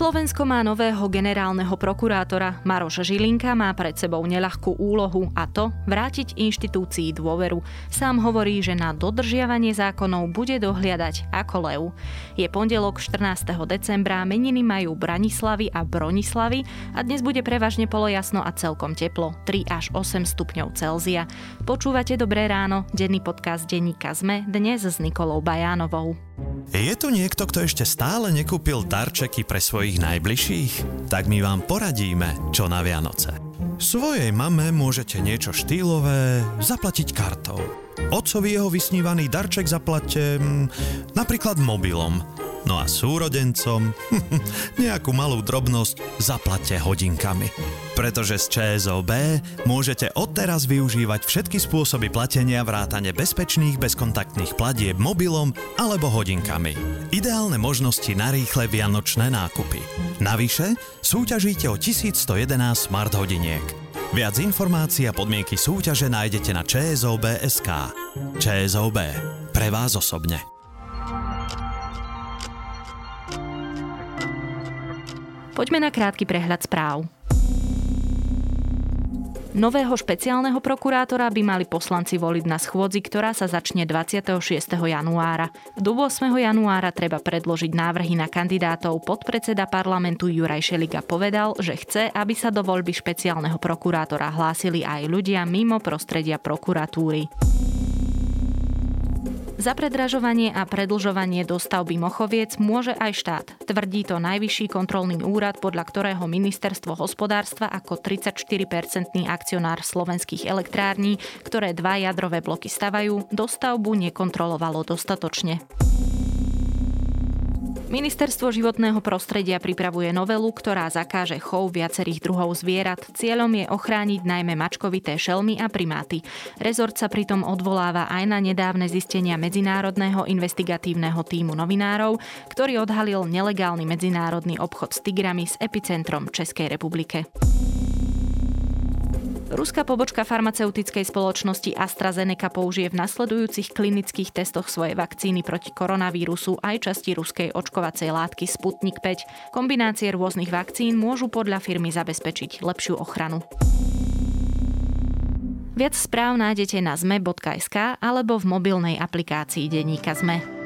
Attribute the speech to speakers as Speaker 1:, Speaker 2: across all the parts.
Speaker 1: Slovensko má nového generálneho prokurátora. Maroš Žilinka má pred sebou neľahkú úlohu a to vrátiť inštitúcii dôveru. Sám hovorí, že na dodržiavanie zákonov bude dohliadať ako lev. Je pondelok 14. decembra, meniny majú Branislavy a Bronislavy a dnes bude prevažne polojasno a celkom teplo, 3 až 8 stupňov Celzia. Počúvate Dobré ráno, denný podcast denníka ZME, dnes s Nikolou Bajánovou.
Speaker 2: Je tu niekto, kto ešte stále nekúpil darčeky pre svojich najbližších? Tak my vám poradíme, čo na Vianoce. Svojej mame môžete niečo štýlové zaplatiť kartou. Otcovi jeho vysnívaný darček zaplatte hm, napríklad mobilom. No a súrodencom nejakú malú drobnosť zaplatte hodinkami. Pretože z ČSOB môžete odteraz využívať všetky spôsoby platenia vrátane bezpečných bezkontaktných platieb mobilom alebo hodinkami. Ideálne možnosti na rýchle vianočné nákupy. Navyše súťažíte o 1111 smart hodiniek. Viac informácií a podmienky súťaže nájdete na ČSOB.sk. ČSOB. Pre vás osobne.
Speaker 1: Poďme na krátky prehľad správ. Nového špeciálneho prokurátora by mali poslanci voliť na schôdzi, ktorá sa začne 26. januára. Do 8. januára treba predložiť návrhy na kandidátov. Podpredseda parlamentu Juraj Šeliga povedal, že chce, aby sa do voľby špeciálneho prokurátora hlásili aj ľudia mimo prostredia prokuratúry. Za predražovanie a predlžovanie dostavby Mochoviec môže aj štát. Tvrdí to Najvyšší kontrolný úrad, podľa ktorého ministerstvo hospodárstva ako 34-percentný akcionár slovenských elektrární, ktoré dva jadrové bloky stavajú, dostavbu nekontrolovalo dostatočne. Ministerstvo životného prostredia pripravuje novelu, ktorá zakáže chov viacerých druhov zvierat. Cieľom je ochrániť najmä mačkovité šelmy a primáty. Rezort sa pritom odvoláva aj na nedávne zistenia Medzinárodného investigatívneho týmu novinárov, ktorý odhalil nelegálny medzinárodný obchod s tigrami s epicentrom Českej republike. Ruská pobočka farmaceutickej spoločnosti AstraZeneca použije v nasledujúcich klinických testoch svoje vakcíny proti koronavírusu aj časti ruskej očkovacej látky Sputnik 5. Kombinácie rôznych vakcín môžu podľa firmy zabezpečiť lepšiu ochranu. Viac správ nájdete na zme.sk alebo v mobilnej aplikácii Deníka Zme.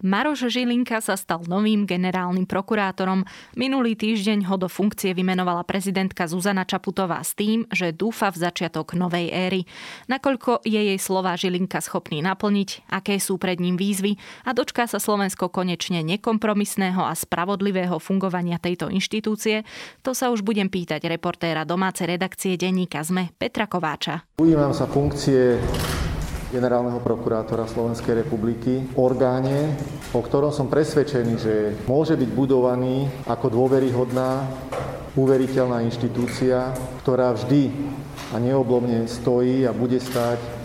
Speaker 1: Maroš Žilinka sa stal novým generálnym prokurátorom. Minulý týždeň ho do funkcie vymenovala prezidentka Zuzana Čaputová s tým, že dúfa v začiatok novej éry. Nakoľko je jej slova Žilinka schopný naplniť, aké sú pred ním výzvy a dočká sa Slovensko konečne nekompromisného a spravodlivého fungovania tejto inštitúcie, to sa už budem pýtať reportéra domácej redakcie denníka ZME Petra Kováča.
Speaker 3: Ujímam sa funkcie generálneho prokurátora Slovenskej republiky, orgáne, o ktorom som presvedčený, že môže byť budovaný ako dôveryhodná, uveriteľná inštitúcia, ktorá vždy a neoblomne stojí a bude stať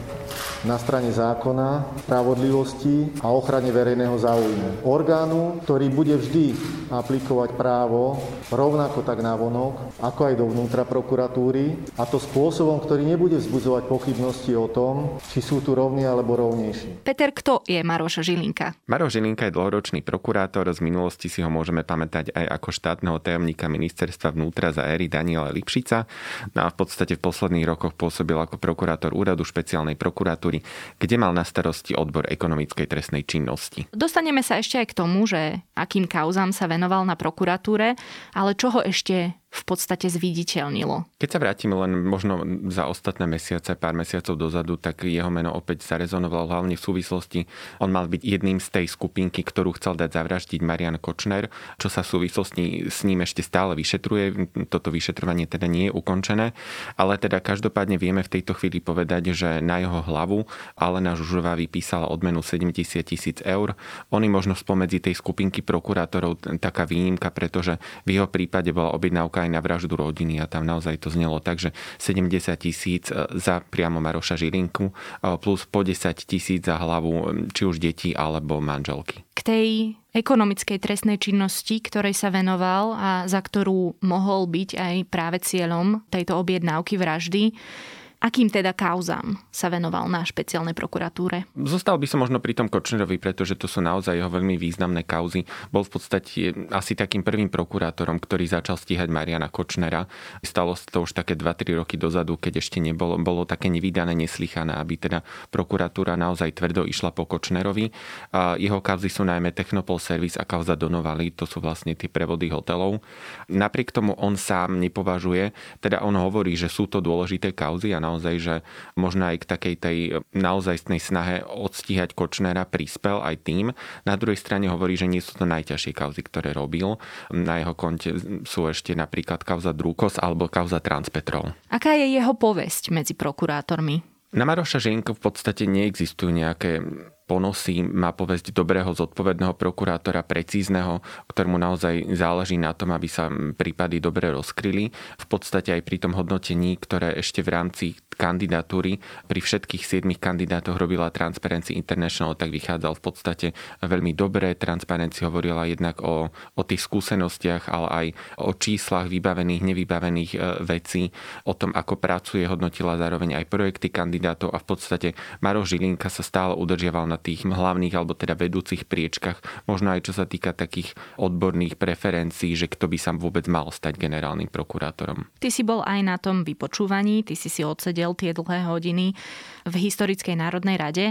Speaker 3: na strane zákona, spravodlivosti a ochrane verejného záujmu. Orgánu, ktorý bude vždy aplikovať právo rovnako tak na vonok, ako aj dovnútra prokuratúry, a to spôsobom, ktorý nebude vzbudzovať pochybnosti o tom, či sú tu rovní alebo rovnejší.
Speaker 1: Peter, kto je Maroš Žilinka?
Speaker 4: Maroš Žilinka je dlhoročný prokurátor, z minulosti si ho môžeme pamätať aj ako štátneho tajomníka ministerstva vnútra za éry Daniela Lipšica. No a v podstate v posledných rokoch pôsobil ako prokurátor úradu špeciálnej prokuratúry prokuratúry, kde mal na starosti odbor ekonomickej trestnej činnosti.
Speaker 1: Dostaneme sa ešte aj k tomu, že akým kauzám sa venoval na prokuratúre, ale čoho ešte v podstate zviditeľnilo.
Speaker 4: Keď sa vrátime len možno za ostatné mesiace, pár mesiacov dozadu, tak jeho meno opäť zarezonovalo hlavne v súvislosti. On mal byť jedným z tej skupinky, ktorú chcel dať zavraždiť Marian Kočner, čo sa v súvislosti s ním ešte stále vyšetruje. Toto vyšetrovanie teda nie je ukončené, ale teda každopádne vieme v tejto chvíli povedať, že na jeho hlavu Alena Žužová vypísala odmenu 70 tisíc eur. Oni možno spomedzi tej skupinky prokurátorov taká výnimka, pretože v jeho prípade bola objednávka aj na vraždu rodiny a tam naozaj to znelo tak, že 70 tisíc e, za priamo Maroša Žilinku e, plus po 10 tisíc za hlavu e, či už detí alebo manželky.
Speaker 1: K tej ekonomickej trestnej činnosti, ktorej sa venoval a za ktorú mohol byť aj práve cieľom tejto objednávky vraždy, Akým teda kauzám sa venoval na špeciálnej prokuratúre?
Speaker 4: Zostal by som možno pri tom Kočnerovi, pretože to sú naozaj jeho veľmi významné kauzy. Bol v podstate asi takým prvým prokurátorom, ktorý začal stíhať Mariana Kočnera. Stalo sa to už také 2-3 roky dozadu, keď ešte nebolo, bolo také nevydané, neslychané, aby teda prokuratúra naozaj tvrdo išla po Kočnerovi. A jeho kauzy sú najmä Technopol Service a kauza Donovali, to sú vlastne tie prevody hotelov. Napriek tomu on sám nepovažuje, teda on hovorí, že sú to dôležité kauzy a naozaj, že možno aj k takej tej naozajstnej snahe odstíhať Kočnera prispel aj tým. Na druhej strane hovorí, že nie sú to najťažšie kauzy, ktoré robil. Na jeho konte sú ešte napríklad kauza Drúkos alebo kauza Transpetrol.
Speaker 1: Aká je jeho povesť medzi prokurátormi?
Speaker 4: Na Maroša Žienko v podstate neexistujú nejaké ponosí, má povesť dobrého zodpovedného prokurátora, precízneho, ktorému naozaj záleží na tom, aby sa prípady dobre rozkryli. V podstate aj pri tom hodnotení, ktoré ešte v rámci kandidatúry pri všetkých siedmých kandidátoch robila Transparency International, tak vychádzal v podstate veľmi dobré. Transparency hovorila jednak o, o tých skúsenostiach, ale aj o číslach vybavených, nevybavených e, vecí, o tom, ako pracuje, hodnotila zároveň aj projekty kandidátov a v podstate Maro Žilinka sa stále udržiaval na na tých hlavných alebo teda vedúcich priečkach, možno aj čo sa týka takých odborných preferencií, že kto by sa vôbec mal stať generálnym prokurátorom.
Speaker 1: Ty si bol aj na tom vypočúvaní, ty si si odsedel tie dlhé hodiny v Historickej národnej rade.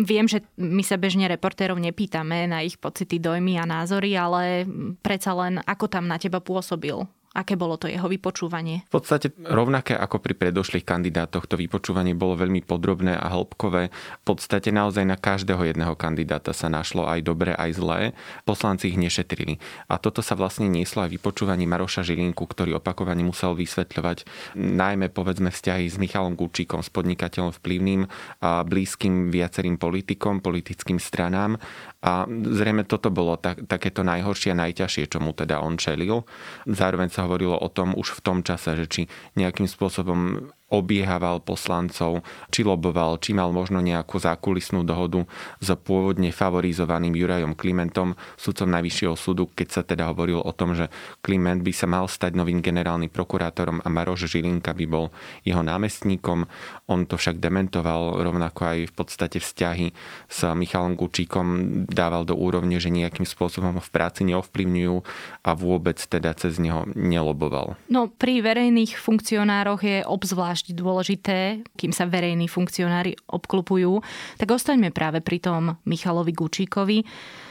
Speaker 1: Viem, že my sa bežne reportérov nepýtame na ich pocity, dojmy a názory, ale predsa len ako tam na teba pôsobil Aké bolo to jeho vypočúvanie?
Speaker 4: V podstate rovnaké ako pri predošlých kandidátoch, to vypočúvanie bolo veľmi podrobné a hĺbkové. V podstate naozaj na každého jedného kandidáta sa našlo aj dobré, aj zlé. Poslanci ich nešetrili. A toto sa vlastne nieslo aj vypočúvanie Maroša Žilinku, ktorý opakovane musel vysvetľovať najmä povedzme vzťahy s Michalom Gučíkom, s podnikateľom vplyvným a blízkym viacerým politikom, politickým stranám. A zrejme toto bolo tak, takéto najhoršie najťažšie, čo mu teda on čelil. Zároveň sa hovorilo o tom už v tom čase, že či nejakým spôsobom obiehaval poslancov, či loboval, či mal možno nejakú zákulisnú dohodu s pôvodne favorizovaným Jurajom Klimentom, sudcom Najvyššieho súdu, keď sa teda hovorilo o tom, že Kliment by sa mal stať novým generálnym prokurátorom a Maroš Žilinka by bol jeho námestníkom. On to však dementoval, rovnako aj v podstate vzťahy s Michalom Gučíkom dával do úrovne, že nejakým spôsobom v práci neovplyvňujú a vôbec teda cez neho neloboval.
Speaker 1: No pri verejných funkcionároch je obzvlášť zvlášť dôležité, kým sa verejní funkcionári obklupujú, tak ostaňme práve pri tom Michalovi Gučíkovi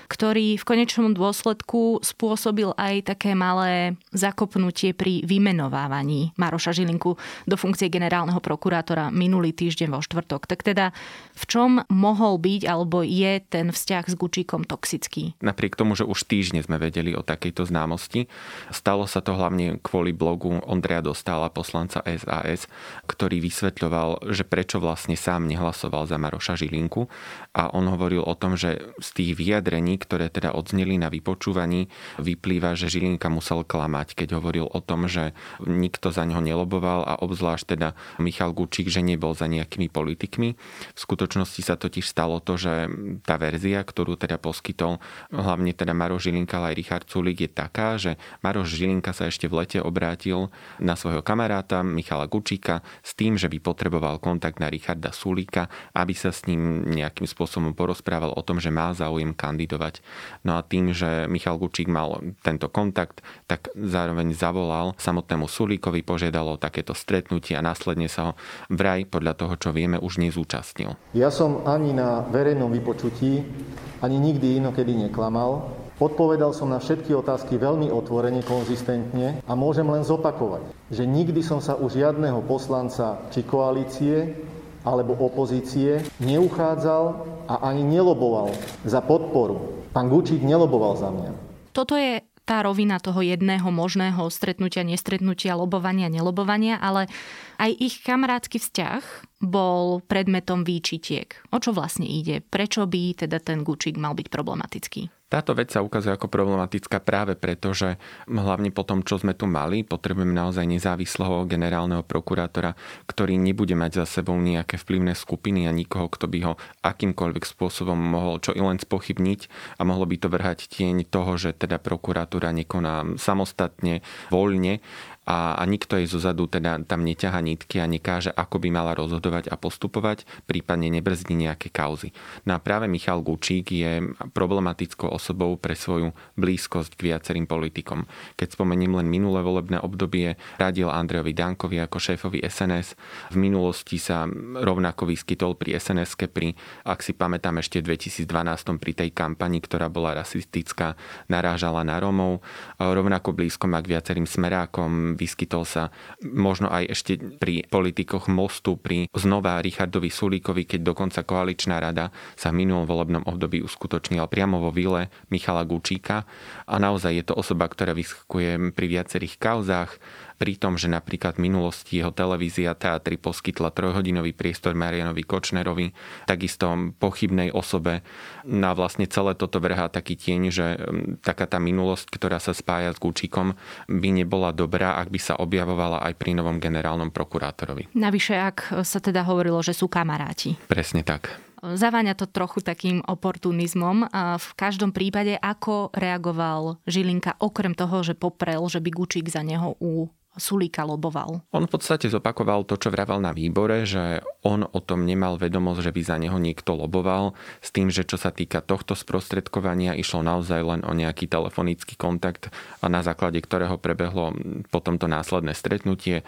Speaker 1: ktorý v konečnom dôsledku spôsobil aj také malé zakopnutie pri vymenovávaní Maroša Žilinku do funkcie generálneho prokurátora minulý týždeň vo štvrtok. Tak teda v čom mohol byť alebo je ten vzťah s Gučíkom toxický?
Speaker 4: Napriek tomu, že už týždne sme vedeli o takejto známosti, stalo sa to hlavne kvôli blogu Ondreja Dostála, poslanca SAS, ktorý vysvetľoval, že prečo vlastne sám nehlasoval za Maroša Žilinku a on hovoril o tom, že z tých vyjadrení, ktoré teda odzneli na vypočúvaní, vyplýva, že Žilinka musel klamať, keď hovoril o tom, že nikto za neho neloboval a obzvlášť teda Michal Gučík, že nebol za nejakými politikmi. V skutočnosti sa totiž stalo to, že tá verzia, ktorú teda poskytol hlavne teda Maroš Žilinka, ale aj Richard Sulik je taká, že Maroš Žilinka sa ešte v lete obrátil na svojho kamaráta Michala Gučíka s tým, že by potreboval kontakt na Richarda Sulíka, aby sa s ním nejakým spôsobom porozprával o tom, že má záujem kandidovať fungovať. No a tým, že Michal Gučík mal tento kontakt, tak zároveň zavolal samotnému Sulíkovi, požiadal o takéto stretnutie a následne sa ho vraj, podľa toho, čo vieme, už nezúčastnil.
Speaker 3: Ja som ani na verejnom vypočutí, ani nikdy inokedy neklamal. Odpovedal som na všetky otázky veľmi otvorene, konzistentne a môžem len zopakovať, že nikdy som sa u žiadneho poslanca či koalície alebo opozície neuchádzal a ani neloboval za podporu Pán Gučík neloboval za mňa.
Speaker 1: Toto je tá rovina toho jedného možného stretnutia, nestretnutia, lobovania, nelobovania, ale aj ich kamarátsky vzťah bol predmetom výčitiek. O čo vlastne ide? Prečo by teda ten Gučík mal byť problematický?
Speaker 4: Táto vec sa ukazuje ako problematická práve preto, že hlavne po tom, čo sme tu mali, potrebujeme naozaj nezávislého generálneho prokurátora, ktorý nebude mať za sebou nejaké vplyvné skupiny a nikoho, kto by ho akýmkoľvek spôsobom mohol čo i len spochybniť a mohlo by to vrhať tieň toho, že teda prokuratúra nekoná samostatne, voľne a, a nikto jej zozadu teda tam neťaha nitky a nekáže, ako by mala rozhodovať a postupovať, prípadne nebrzdí nejaké kauzy. No a práve Michal Gučík je problematickou osobou pre svoju blízkosť k viacerým politikom. Keď spomeniem len minulé volebné obdobie, radil Andrejovi Dankovi ako šéfovi SNS. V minulosti sa rovnako vyskytol pri sns pri, ak si pamätám ešte v 2012 pri tej kampani, ktorá bola rasistická, narážala na Romov. Rovnako blízko má k viacerým smerákom, vyskytol sa možno aj ešte pri politikoch Mostu, pri znova Richardovi Sulíkovi, keď dokonca koaličná rada sa v minulom volebnom období uskutočnila priamo vo vile Michala Gučíka. A naozaj je to osoba, ktorá vyskakuje pri viacerých kauzách, pri tom, že napríklad v minulosti jeho televízia teatry poskytla trojhodinový priestor Marianovi Kočnerovi, takisto pochybnej osobe na vlastne celé toto vrhá taký tieň, že taká tá minulosť, ktorá sa spája s Gučíkom, by nebola dobrá, ak by sa objavovala aj pri novom generálnom prokurátorovi.
Speaker 1: Navyše, ak sa teda hovorilo, že sú kamaráti.
Speaker 4: Presne tak.
Speaker 1: Zaváňa to trochu takým oportunizmom. V každom prípade, ako reagoval Žilinka, okrem toho, že poprel, že by Gučík za neho u Sulíka loboval.
Speaker 4: On v podstate zopakoval to, čo vravel na výbore, že on o tom nemal vedomosť, že by za neho niekto loboval, s tým, že čo sa týka tohto sprostredkovania, išlo naozaj len o nejaký telefonický kontakt, na základe ktorého prebehlo potom to následné stretnutie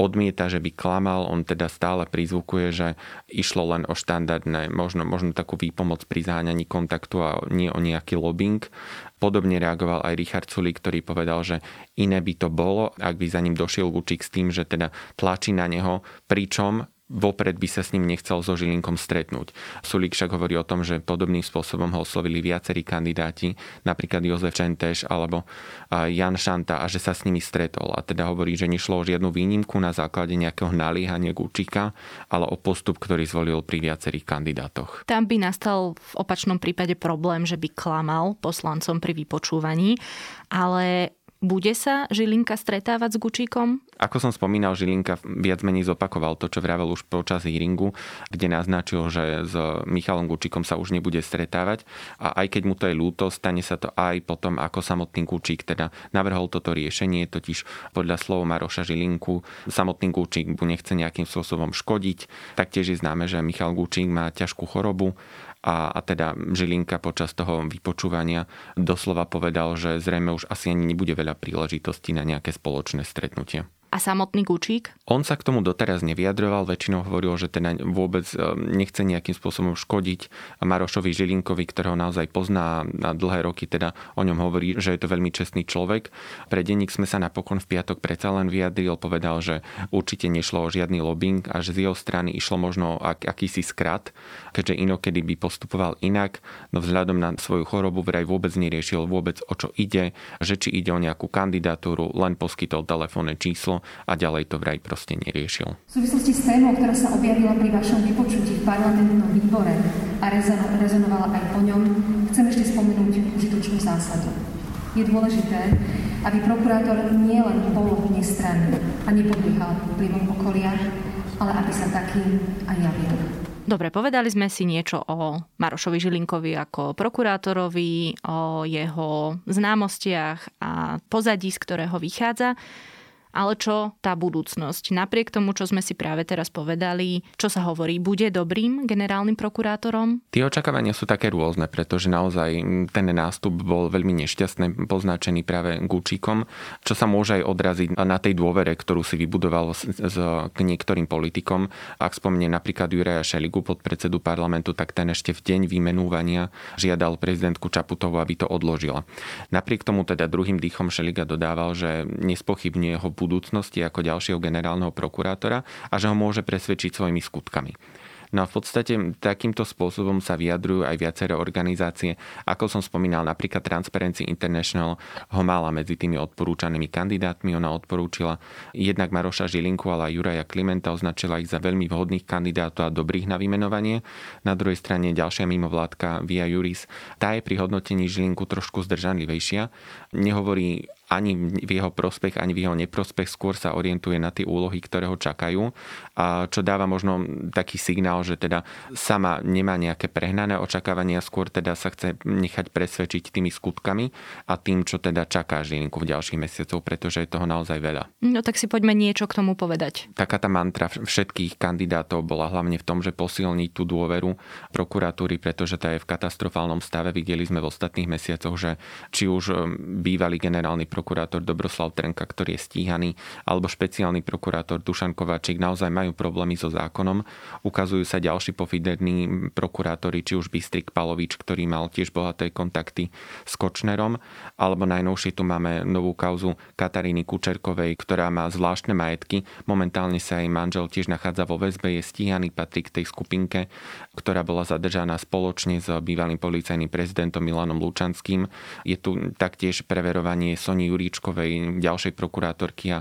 Speaker 4: odmieta, že by klamal, on teda stále prizvukuje, že išlo len o štandardné, možno, možno takú výpomoc pri zháňaní kontaktu a nie o nejaký lobbying. Podobne reagoval aj Richard Sulík, ktorý povedal, že iné by to bolo, ak by za ním došiel Gučík s tým, že teda tlačí na neho, pričom vopred by sa s ním nechcel so Žilinkom stretnúť. Sulík však hovorí o tom, že podobným spôsobom ho oslovili viacerí kandidáti, napríklad Jozef Čenteš alebo Jan Šanta a že sa s nimi stretol. A teda hovorí, že nešlo o žiadnu výnimku na základe nejakého naliehania Gučíka, ale o postup, ktorý zvolil pri viacerých kandidátoch.
Speaker 1: Tam by nastal v opačnom prípade problém, že by klamal poslancom pri vypočúvaní, ale bude sa Žilinka stretávať s Gučíkom?
Speaker 4: Ako som spomínal, Žilinka viac menej zopakoval to, čo vravel už počas hearingu, kde naznačil, že s Michalom Gučíkom sa už nebude stretávať a aj keď mu to je ľúto, stane sa to aj potom, ako samotný Gučík teda navrhol toto riešenie, totiž podľa slov Maroša Žilinku samotný Gučík mu nechce nejakým spôsobom škodiť. Taktiež je známe, že Michal Gučík má ťažkú chorobu a, a teda Žilinka počas toho vypočúvania doslova povedal, že zrejme už asi ani nebude veľa príležitostí na nejaké spoločné stretnutie.
Speaker 1: A samotný Gučík?
Speaker 4: On sa k tomu doteraz nevyjadroval, väčšinou hovoril, že teda vôbec e, nechce nejakým spôsobom škodiť Marošovi Žilinkovi, ktorého naozaj pozná na dlhé roky, teda o ňom hovorí, že je to veľmi čestný človek. Pre denník sme sa napokon v piatok predsa len vyjadril, povedal, že určite nešlo o žiadny lobbying a že z jeho strany išlo možno ak, akýsi skrat, keďže inokedy by postupoval inak, no vzhľadom na svoju chorobu vraj vôbec neriešil vôbec o čo ide, že či ide o nejakú kandidatúru, len poskytol telefónne číslo a ďalej to vraj proste neriešil.
Speaker 5: V súvislosti s témou, ktorá sa objavila pri vašom vypočutí v parlamentnom výbore a rezonovala aj po ňom, chcem ešte spomenúť užitočnú zásadu. Je dôležité, aby prokurátor nielen bol nestranný a nepodliehal vplyvom okolia, ale aby sa takým aj javil.
Speaker 1: Dobre, povedali sme si niečo o Marošovi Žilinkovi ako prokurátorovi, o jeho známostiach a pozadí, z ktorého vychádza. Ale čo tá budúcnosť? Napriek tomu, čo sme si práve teraz povedali, čo sa hovorí, bude dobrým generálnym prokurátorom?
Speaker 4: Tie očakávania sú také rôzne, pretože naozaj ten nástup bol veľmi nešťastný, poznačený práve Gučíkom, čo sa môže aj odraziť na tej dôvere, ktorú si vybudoval s, s, k niektorým politikom. Ak spomeniem napríklad Juraja Šeligu, podpredsedu parlamentu, tak ten ešte v deň vymenúvania žiadal prezidentku Čaputovu, aby to odložila. Napriek tomu teda druhým dýchom Šeliga dodával, že nespochybňuje ho budúcnosti ako ďalšieho generálneho prokurátora a že ho môže presvedčiť svojimi skutkami. No a v podstate takýmto spôsobom sa vyjadrujú aj viaceré organizácie. Ako som spomínal, napríklad Transparency International ho mala medzi tými odporúčanými kandidátmi. Ona odporúčila jednak Maroša Žilinku, ale aj Juraja Klimenta, označila ich za veľmi vhodných kandidátov a dobrých na vymenovanie. Na druhej strane ďalšia mimovládka Via Juris, tá je pri hodnotení Žilinku trošku zdržanlivejšia. Nehovorí ani v jeho prospech, ani v jeho neprospech, skôr sa orientuje na tie úlohy, ktoré ho čakajú a čo dáva možno taký signál, že teda sama nemá nejaké prehnané očakávania, skôr teda sa chce nechať presvedčiť tými skutkami a tým, čo teda čaká Žilinku v ďalších mesiacov, pretože je toho naozaj veľa.
Speaker 1: No tak si poďme niečo k tomu povedať.
Speaker 4: Taká tá mantra všetkých kandidátov bola hlavne v tom, že posilniť tú dôveru prokuratúry, pretože tá je v katastrofálnom stave. Videli sme v ostatných mesiacoch, že či už um, bývalý generálny prokurátor Dobroslav Trnka, ktorý je stíhaný, alebo špeciálny prokurátor Dušan Kováčik naozaj majú problémy so zákonom. Ukazujú sa ďalší pofiderní prokurátori, či už Bystrik Palovič, ktorý mal tiež bohaté kontakty s Kočnerom, alebo najnovšie tu máme novú kauzu Kataríny Kučerkovej, ktorá má zvláštne majetky. Momentálne sa jej manžel tiež nachádza vo väzbe, je stíhaný, patrí k tej skupinke, ktorá bola zadržaná spoločne s bývalým policajným prezidentom Milanom Lučanským. Je tu taktiež preverovanie Soni Juríčkovej, ďalšej prokurátorky a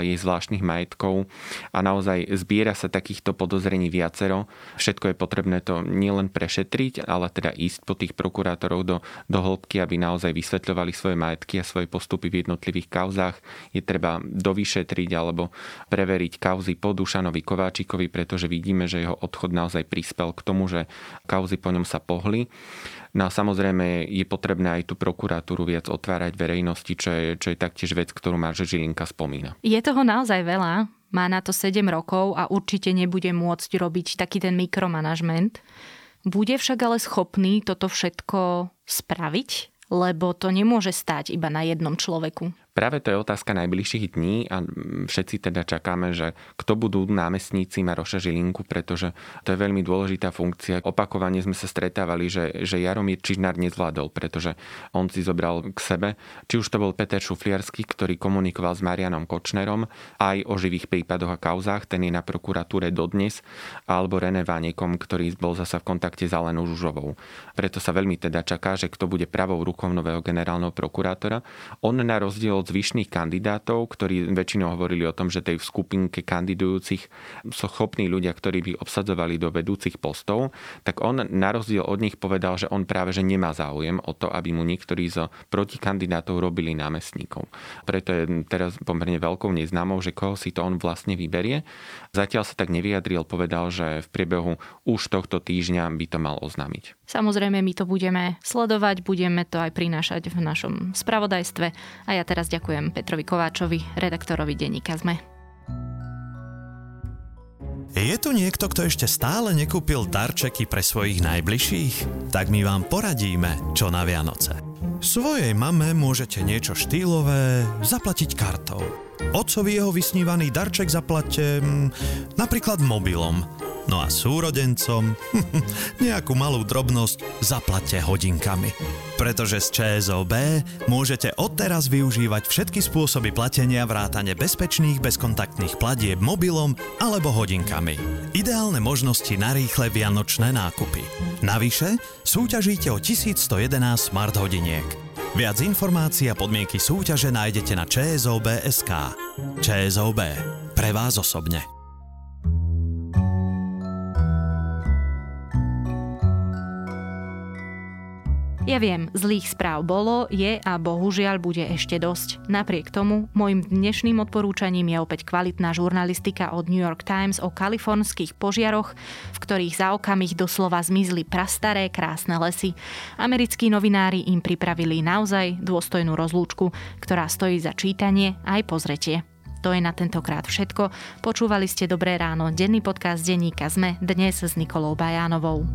Speaker 4: jej zvláštnych majetkov. A naozaj zbiera sa takýchto podozrení viacero. Všetko je potrebné to nielen prešetriť, ale teda ísť po tých prokurátorov do, do hĺbky, aby naozaj vysvetľovali svoje majetky a svoje postupy v jednotlivých kauzách. Je treba dovyšetriť alebo preveriť kauzy po Dušanovi Kováčikovi, pretože vidíme, že jeho odchod naozaj prispel k tomu, že kauzy po ňom sa pohli. No a samozrejme je potrebné aj tú prokuratúru viac otvárať verejnosti, čo je, čo je taktiež vec, ktorú Marže Žilinka spomína.
Speaker 1: Je toho naozaj veľa. Má na to 7 rokov a určite nebude môcť robiť taký ten mikromanažment. Bude však ale schopný toto všetko spraviť, lebo to nemôže stať iba na jednom človeku.
Speaker 4: Práve to je otázka najbližších dní a všetci teda čakáme, že kto budú námestníci Maroša Žilinku, pretože to je veľmi dôležitá funkcia. Opakovane sme sa stretávali, že, že Jaromír Čižnár nezvládol, pretože on si zobral k sebe, či už to bol Peter Šufliarsky, ktorý komunikoval s Marianom Kočnerom aj o živých prípadoch a kauzách, ten je na prokuratúre dodnes, alebo René Vanekom, ktorý bol zasa v kontakte s Alenou Žužovou. Preto sa veľmi teda čaká, že kto bude pravou rukou nového generálneho prokurátora. On na rozdiel od zvyšných kandidátov, ktorí väčšinou hovorili o tom, že tej v skupinke kandidujúcich sú schopní ľudia, ktorí by obsadzovali do vedúcich postov, tak on na rozdiel od nich povedal, že on práve že nemá záujem o to, aby mu niektorí zo protikandidátov robili námestníkov. Preto je teraz pomerne veľkou neznámou, že koho si to on vlastne vyberie. Zatiaľ sa tak nevyjadril, povedal, že v priebehu už tohto týždňa by to mal oznámiť.
Speaker 1: Samozrejme, my to budeme sledovať, budeme to aj prinášať v našom spravodajstve a ja teraz ďakujem Petrovi Kováčovi, redaktorovi denníka ZME.
Speaker 2: Je tu niekto, kto ešte stále nekúpil darčeky pre svojich najbližších? Tak my vám poradíme, čo na Vianoce. Svojej mame môžete niečo štýlové zaplatiť kartou. Otcovi jeho vysnívaný darček zaplatte hm, napríklad mobilom No a súrodencom nejakú malú drobnosť zaplate hodinkami. Pretože z ČSOB môžete odteraz využívať všetky spôsoby platenia vrátane bezpečných bezkontaktných platieb mobilom alebo hodinkami. Ideálne možnosti na rýchle vianočné nákupy. Navyše súťažíte o 1111 smart hodiniek. Viac informácií a podmienky súťaže nájdete na ČSOB.sk. ČSOB. Pre vás osobne.
Speaker 1: Ja viem, zlých správ bolo, je a bohužiaľ bude ešte dosť. Napriek tomu, môjim dnešným odporúčaním je opäť kvalitná žurnalistika od New York Times o kalifornských požiaroch, v ktorých za okamih doslova zmizli prastaré krásne lesy. Americkí novinári im pripravili naozaj dôstojnú rozlúčku, ktorá stojí za čítanie aj pozretie. To je na tentokrát všetko. Počúvali ste Dobré ráno, denný podcast denníka ZME dnes s Nikolou Bajánovou.